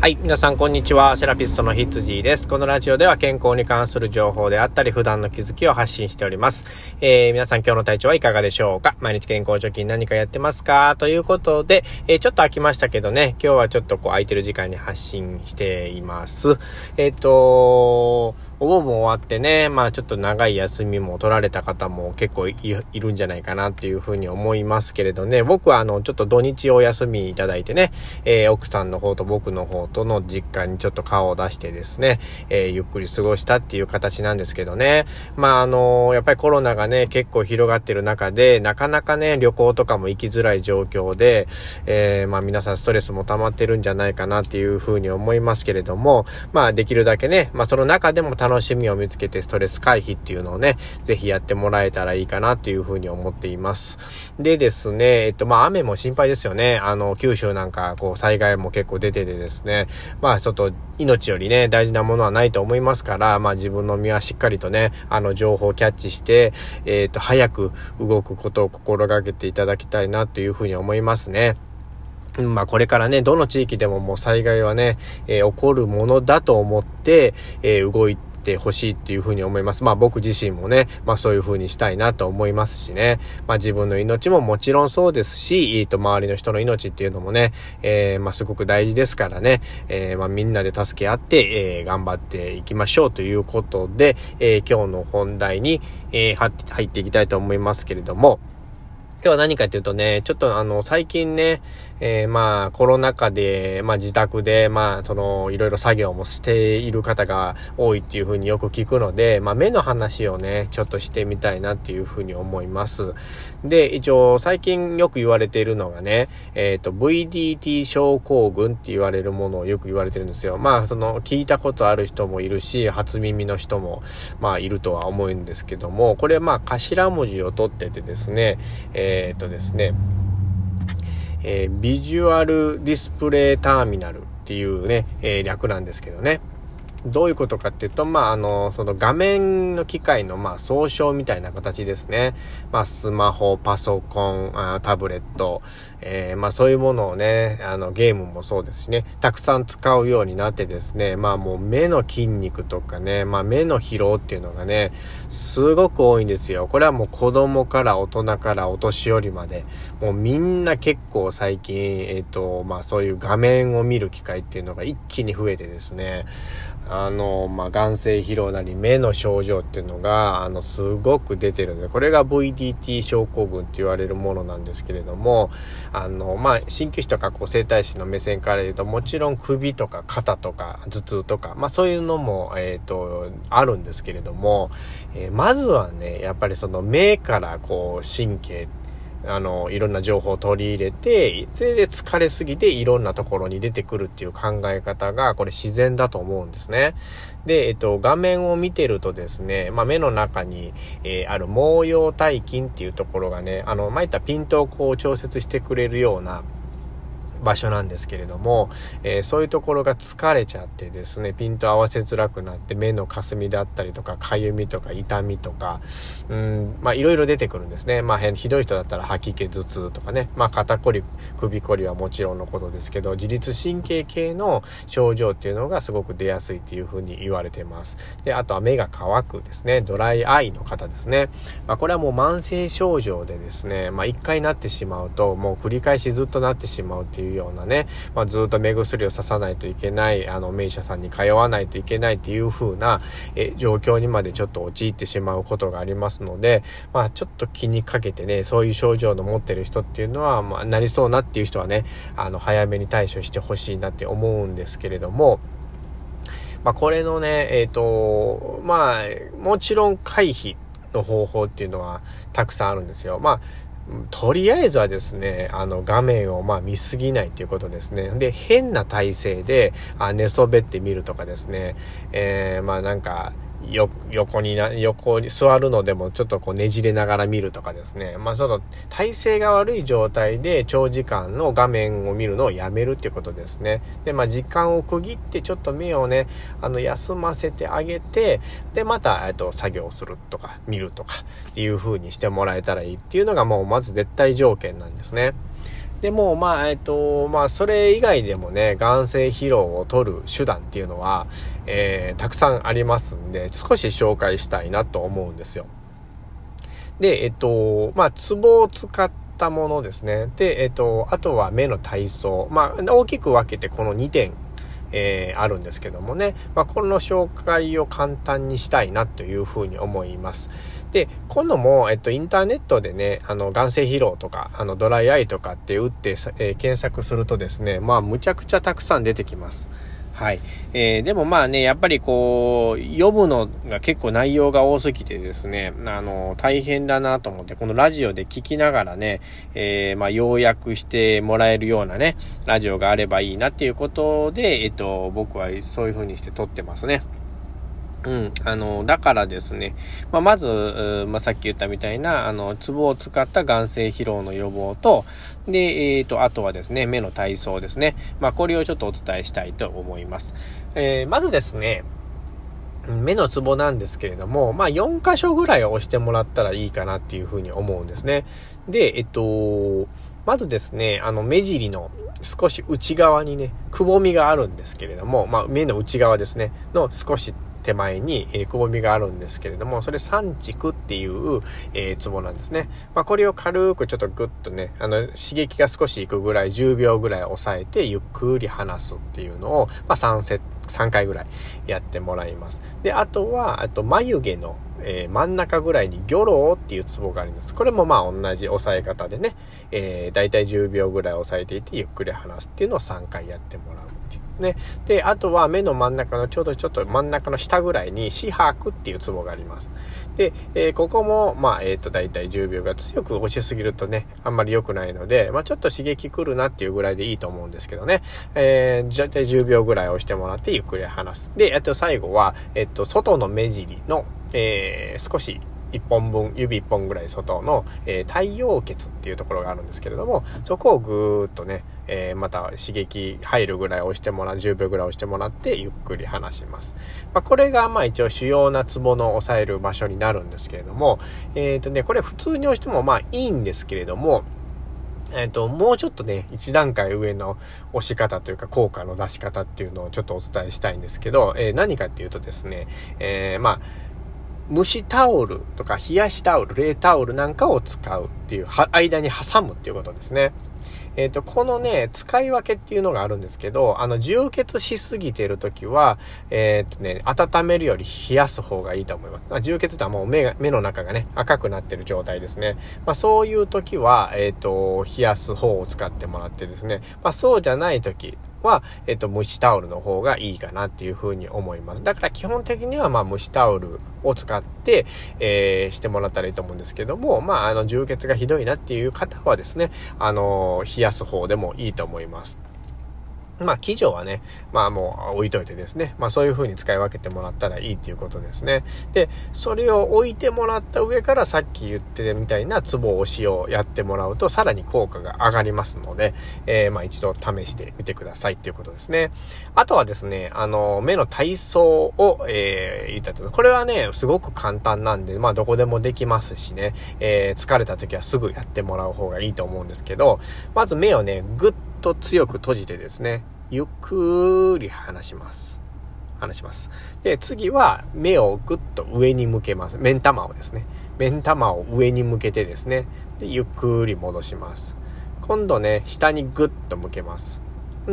はい。皆さん、こんにちは。セラピストのヒッツジーです。このラジオでは健康に関する情報であったり、普段の気づきを発信しております。えー、皆さん今日の体調はいかがでしょうか？毎日健康貯金何かやってますか？ということで、えー、ちょっと飽きましたけどね、今日はちょっとこう空いてる時間に発信しています。えっ、ー、とお盆も終わってね、まあちょっと長い休みも取られた方も結構いるんじゃないかなっていうふうに思いますけれどね、僕はあの、ちょっと土日お休みいただいてね、えー、奥さんの方と僕の方との実家にちょっと顔を出してですね、えー、ゆっくり過ごしたっていう形なんですけどね、まああのー、やっぱりコロナがね、結構広がってる中で、なかなかね、旅行とかも行きづらい状況で、えまあ皆さんストレスも溜まってるんじゃないかなっていうふうに思いますけれども、まあできるだけね、まあその中でも楽楽しみを見つけてストレス回避っていうのをね、ぜひやってもらえたらいいかなっていうふうに思っています。でですね、えっと、まあ、雨も心配ですよね。あの、九州なんか、こう、災害も結構出ててですね、まあ、ちょっと、命よりね、大事なものはないと思いますから、まあ、自分の身はしっかりとね、あの、情報をキャッチして、えっと、早く動くことを心がけていただきたいなというふうに思いますね。まあこれからね、どの地域でももう災害はね、えー、起こるものだと思って、えー、動いてほしいっていうふうに思います。まあ僕自身もね、まあそういうふうにしたいなと思いますしね。まあ自分の命ももちろんそうですし、えっと周りの人の命っていうのもね、えー、まあすごく大事ですからね、えー、まあみんなで助け合って、えー、頑張っていきましょうということで、えー、今日の本題に、えー、入っていきたいと思いますけれども、今日は何かっていうとね、ちょっとあの、最近ね、えー、まあ、コロナ禍で、まあ自宅で、まあ、その、いろいろ作業もしている方が多いっていうふうによく聞くので、まあ目の話をね、ちょっとしてみたいなっていうふうに思います。で、一応、最近よく言われているのがね、えっ、ー、と、VDT 症候群って言われるものをよく言われてるんですよ。まあ、その、聞いたことある人もいるし、初耳の人も、まあ、いるとは思うんですけども、これまあ、頭文字を取っててですね、えっ、ー、とですね、えー、ビジュアルディスプレイターミナルっていうね、えー、略なんですけどね。どういうことかっていうと、まあ、あの、その画面の機械の、まあ、総称みたいな形ですね。まあ、スマホ、パソコン、あタブレット、えー、まあ、そういうものをね、あの、ゲームもそうですしね、たくさん使うようになってですね、まあ、もう目の筋肉とかね、まあ、目の疲労っていうのがね、すごく多いんですよ。これはもう子供から大人からお年寄りまで、もうみんな結構最近、えっ、ー、と、まあ、そういう画面を見る機会っていうのが一気に増えてですね、あの、まあ、眼性疲労なり目の症状っていうのが、あの、すごく出てるんで、これが VDT 症候群って言われるものなんですけれども、あの、まあ、鍼灸師とかこう整体師の目線から言うと、もちろん首とか肩とか頭痛とか、まあ、そういうのも、えっ、ー、と、あるんですけれども、えー、まずはね、やっぱりその目からこう神経ってあの、いろんな情報を取り入れて、それで疲れすぎていろんなところに出てくるっていう考え方が、これ自然だと思うんですね。で、えっと、画面を見てるとですね、まあ、目の中に、えー、ある毛様体筋っていうところがね、あの、まあ、いったピントをこう調節してくれるような、場所なんですけれども、えー、そういうところが疲れちゃってですね、ピント合わせづらくなって目の霞だったりとか、かゆみとか痛みとか、うん、まあいろいろ出てくるんですね。まあひどい人だったら吐き気頭痛とかね、まあ肩こり、首こりはもちろんのことですけど、自律神経系の症状っていうのがすごく出やすいっていうふうに言われてます。で、あとは目が乾くですね、ドライアイの方ですね。まあこれはもう慢性症状でですね、まあ一回なってしまうと、もう繰り返しずっとなってしまうっていううようなね、まあ、ずっと目薬をささないといけない、あの、名医者さんに通わないといけないっていう風な、え、状況にまでちょっと陥ってしまうことがありますので、まあ、ちょっと気にかけてね、そういう症状の持ってる人っていうのは、まあ、なりそうなっていう人はね、あの、早めに対処してほしいなって思うんですけれども、まあ、これのね、えっ、ー、と、まあ、もちろん回避の方法っていうのはたくさんあるんですよ。まあ、とりあえずはですね、あの画面をまあ見すぎないっていうことですね。で、変な体勢であ寝そべってみるとかですね、えー、まあなんか、よ、横にな、横に座るのでもちょっとこうねじれながら見るとかですね。まあその体勢が悪い状態で長時間の画面を見るのをやめるっていうことですね。で、まあ時間を区切ってちょっと目をね、あの休ませてあげて、で、また、えっと、作業するとか、見るとかっていう風にしてもらえたらいいっていうのがもうまず絶対条件なんですね。でも、まあ、えっと、まあ、それ以外でもね、眼性疲労を取る手段っていうのは、えー、たくさんありますんで、少し紹介したいなと思うんですよ。で、えっと、まあ、ツボを使ったものですね。で、えっと、あとは目の体操。まあ、大きく分けてこの2点、えー、あるんですけどもね。まあ、この紹介を簡単にしたいなというふうに思います。で、今度も、えっと、インターネットでね、あの、眼性疲労とか、あの、ドライアイとかって打って、えー、検索するとですね、まあ、むちゃくちゃたくさん出てきます。はい。えー、でもまあね、やっぱりこう、読むのが結構内容が多すぎてですね、あの、大変だなと思って、このラジオで聞きながらね、えー、まあ、要約してもらえるようなね、ラジオがあればいいなっていうことで、えっと、僕はそういう風にして撮ってますね。うん。あの、だからですね、まあ、まず、まあ、さっき言ったみたいな、あの、ツボを使った眼性疲労の予防と、で、えっ、ー、と、あとはですね、目の体操ですね。まあ、これをちょっとお伝えしたいと思います。えー、まずですね、目のツボなんですけれども、まあ、4箇所ぐらいを押してもらったらいいかなっていうふうに思うんですね。で、えっと、まずですね、あの、目尻の少し内側にね、くぼみがあるんですけれども、まあ、目の内側ですね、の少し手前に、えー、くぼみがあるんですけれども、それ三軸っていう、えー、ツボなんですね。まあ、これを軽くちょっとグッとね、あの、刺激が少しいくぐらい、10秒ぐらい押さえて、ゆっくり離すっていうのを、まあ、3セット、3回ぐらいやってもらいます。で、あとは、あと眉毛の、えー、真ん中ぐらいにギョローっていうツボがあります。これもまあ同じ押さえ方でね、えー、だいたい10秒ぐらい押さえていてゆっくり離すっていうのを3回やってもらう。ね。で、あとは目の真ん中のちょうどちょっと真ん中の下ぐらいに四白っていうツボがあります。で、えー、ここも、まあ、えっ、ー、と、だいたい10秒が強く押しすぎるとね、あんまり良くないので、まあ、ちょっと刺激来るなっていうぐらいでいいと思うんですけどね。えー、だいたい10秒ぐらい押してもらってゆっくり離す。で、あと最後は、えっ、と、外の目尻の、えー、少し1本分、指1本ぐらい外の、えー、太陽穴っていうところがあるんですけれども、そこをぐーっとね、えー、また刺激入るぐらい押してもらう、10秒ぐらい押してもらって、ゆっくり離します。まあ、これが、まあ一応主要なツボの押さえる場所になるんですけれども、えっ、ー、とね、これ普通に押してもまあいいんですけれども、えっ、と、もうちょっとね、一段階上の押し方というか効果の出し方っていうのをちょっとお伝えしたいんですけど、えー、何かっていうとですね、えー、まあ、蒸しタオルとか冷やしタオル、冷タオルなんかを使うっていう、間に挟むっていうことですね。えっ、ー、と、このね、使い分けっていうのがあるんですけど、あの、充血しすぎてる時は、えっ、ー、とね、温めるより冷やす方がいいと思います。まあ、充血ってはもう目が、目の中がね、赤くなってる状態ですね。まあ、そういう時は、えっ、ー、と、冷やす方を使ってもらってですね、まあ、そうじゃない時、は、えっと、蒸しタオルの方がいいかなっていうふうに思います。だから基本的には、まあ、蒸しタオルを使って、えー、してもらったらいいと思うんですけども、まあ、あの、充血がひどいなっていう方はですね、あの、冷やす方でもいいと思います。まあ、記事はね、まあもう置いといてですね、まあそういう風に使い分けてもらったらいいっていうことですね。で、それを置いてもらった上からさっき言ってたみたいなツボ押しをやってもらうとさらに効果が上がりますので、えー、まあ一度試してみてくださいっていうことですね。あとはですね、あの、目の体操を、えー、言ったとこれはね、すごく簡単なんで、まあどこでもできますしね、えー、疲れた時はすぐやってもらう方がいいと思うんですけど、まず目をね、ぐっと強く閉じてですね、ゆっくり離します。離します。で、次は目をぐっと上に向けます。目ん玉をですね。目ん玉を上に向けてですね。で、ゆっくり戻します。今度ね、下にぐっと向けます。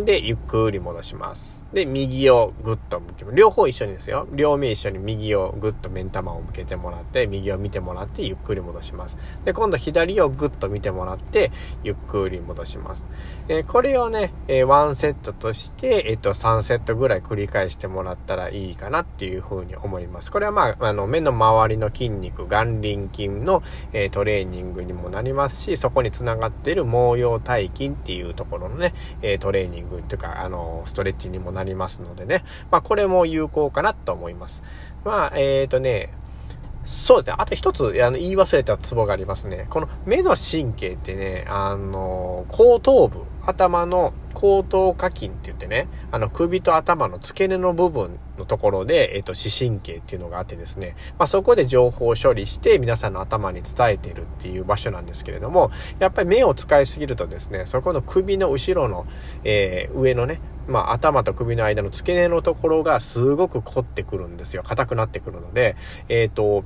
で、ゆっくり戻します。で、右をぐっと向け。両方一緒にですよ。両目一緒に右をぐっと目ん玉を向けてもらって、右を見てもらって、ゆっくり戻します。で、今度左をぐっと見てもらって、ゆっくり戻します。えー、これをね、えー、1セットとして、えっ、ー、と、3セットぐらい繰り返してもらったらいいかなっていうふうに思います。これはまあ、あの、目の周りの筋肉、眼輪筋の、えトレーニングにもなりますし、そこにつながっている毛様体筋っていうところのね、えトレーニングングというか、あの、ストレッチにもなりますのでね。まあ、これも有効かなと思います。まあ、えっ、ー、とね、そうですね。あと一つ、あの、言い忘れたツボがありますね。この目の神経ってね、あの、後頭部、頭の後頭下筋って言ってね、あの、首と頭の付け根の部分のところで、えっ、と、視神経っていうのがあってですね、まあ、そこで情報処理して皆さんの頭に伝えてるっていう場所なんですけれども、やっぱり目を使いすぎるとですね、そこの首の後ろの、えー、上のね、まあ、頭と首の間の付け根のところがすごく凝ってくるんですよ。硬くなってくるので、えっ、ー、と、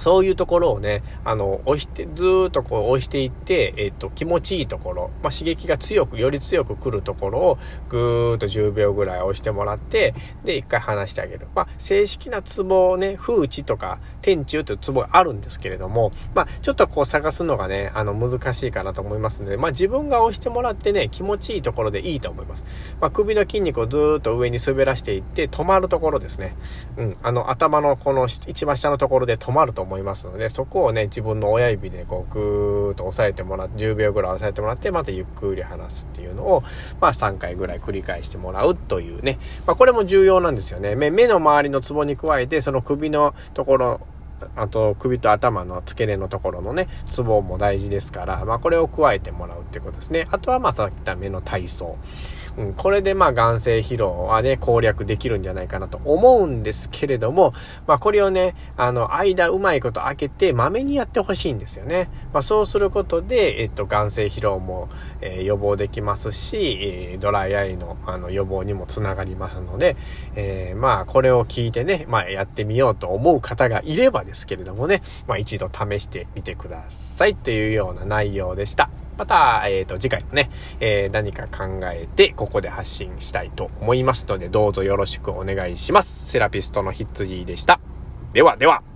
そういうところをね、あの、押して、ずーっとこう押していって、えっ、と、気持ちいいところ、まあ、刺激が強く、より強く来るところを、ぐーっと10秒ぐらい押してもらって、で、一回離してあげる。まあ、正式なツボをね、風地とか、天中というツボがあるんですけれども、まあ、ちょっとこう探すのがね、あの、難しいかなと思いますので、まあ、自分が押してもらってね、気持ちいいところでいいと思います。まあ、首の筋肉をずーっと上に滑らしていって、止まるところですね。うん、あの、頭のこの一番下のところで止まると思いますので、そこをね、自分の親指でこう、ぐーっと押さえてもらって、10秒ぐらい押さえてもらって、またゆっくり離すっていうのを、まあ3回ぐらい繰り返してもらうというね。まあこれも重要なんですよね。目目の周りのツボに加えて、その首のところ、あと首と頭の付け根のところのね、ツボも大事ですから、まあこれを加えてもらうってことですね。あとはまあさっき言った目の体操。うん、これでまあ眼性疲労はね、攻略できるんじゃないかなと思うんですけれども、まあこれをね、あの、間うまいこと開けて、まめにやってほしいんですよね。まあそうすることで、えっと、眼性疲労も、えー、予防できますし、えー、ドライアイのあの予防にもつながりますので、えー、まあこれを聞いてね、まあやってみようと思う方がいればですけれどもね、まあ一度試してみてくださいというような内容でした。また、えっ、ー、と、次回もね、えー、何か考えて、ここで発信したいと思いますので、どうぞよろしくお願いします。セラピストのヒッツジーでした。ではでは。